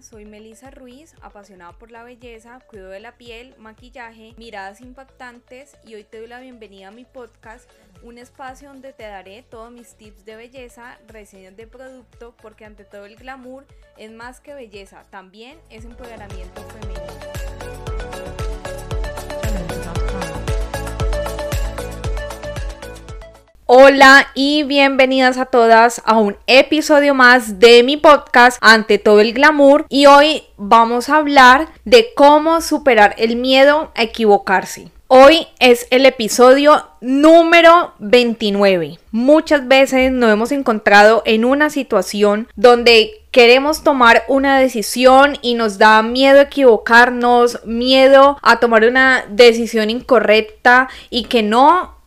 soy Melissa Ruiz, apasionada por la belleza, cuido de la piel, maquillaje, miradas impactantes y hoy te doy la bienvenida a mi podcast, un espacio donde te daré todos mis tips de belleza, reseñas de producto, porque ante todo el glamour es más que belleza, también es empoderamiento femenino. Hola y bienvenidas a todas a un episodio más de mi podcast Ante todo el glamour y hoy vamos a hablar de cómo superar el miedo a equivocarse. Hoy es el episodio número 29. Muchas veces nos hemos encontrado en una situación donde queremos tomar una decisión y nos da miedo equivocarnos, miedo a tomar una decisión incorrecta y que no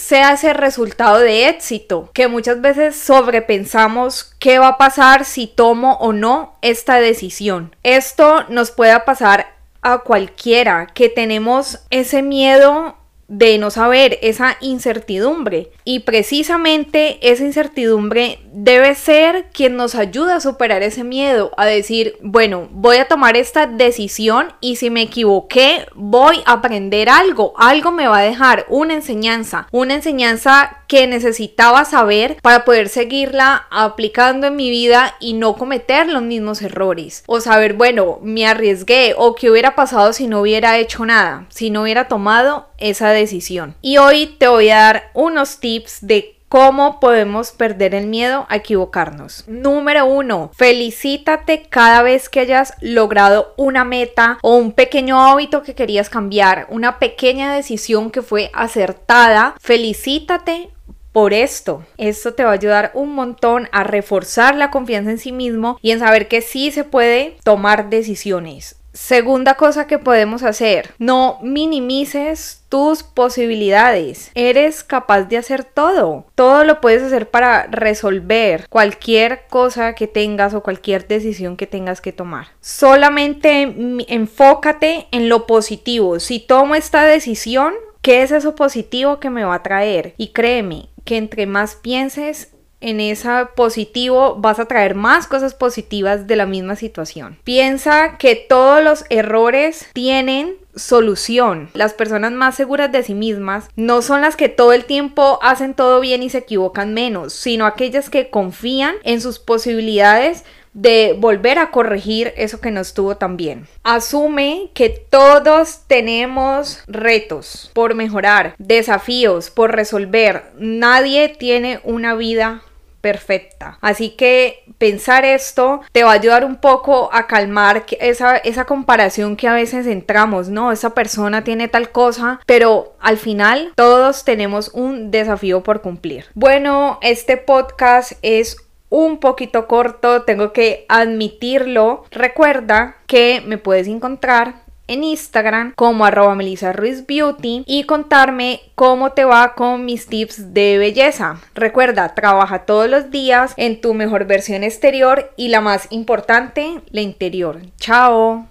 sea ese resultado de éxito, que muchas veces sobrepensamos qué va a pasar si tomo o no esta decisión. Esto nos puede pasar a cualquiera que tenemos ese miedo de no saber, esa incertidumbre. Y precisamente esa incertidumbre debe ser quien nos ayuda a superar ese miedo, a decir, bueno, voy a tomar esta decisión y si me equivoqué, voy a aprender algo, algo me va a dejar una enseñanza, una enseñanza que necesitaba saber para poder seguirla aplicando en mi vida y no cometer los mismos errores. O saber, bueno, me arriesgué o qué hubiera pasado si no hubiera hecho nada, si no hubiera tomado esa decisión. Y hoy te voy a dar unos tips de ¿Cómo podemos perder el miedo a equivocarnos? Número uno, felicítate cada vez que hayas logrado una meta o un pequeño hábito que querías cambiar, una pequeña decisión que fue acertada. Felicítate por esto. Esto te va a ayudar un montón a reforzar la confianza en sí mismo y en saber que sí se puede tomar decisiones. Segunda cosa que podemos hacer, no minimices tus posibilidades. Eres capaz de hacer todo. Todo lo puedes hacer para resolver cualquier cosa que tengas o cualquier decisión que tengas que tomar. Solamente enfócate en lo positivo. Si tomo esta decisión, ¿qué es eso positivo que me va a traer? Y créeme que entre más pienses en ese positivo vas a traer más cosas positivas de la misma situación. Piensa que todos los errores tienen solución. Las personas más seguras de sí mismas no son las que todo el tiempo hacen todo bien y se equivocan menos, sino aquellas que confían en sus posibilidades de volver a corregir eso que no estuvo tan bien. Asume que todos tenemos retos por mejorar, desafíos por resolver. Nadie tiene una vida perfecta. Así que pensar esto te va a ayudar un poco a calmar esa, esa comparación que a veces entramos, ¿no? Esa persona tiene tal cosa, pero al final todos tenemos un desafío por cumplir. Bueno, este podcast es un poquito corto, tengo que admitirlo. Recuerda que me puedes encontrar en Instagram como arroba Melissa Ruiz Beauty y contarme cómo te va con mis tips de belleza. Recuerda, trabaja todos los días en tu mejor versión exterior y la más importante, la interior. Chao.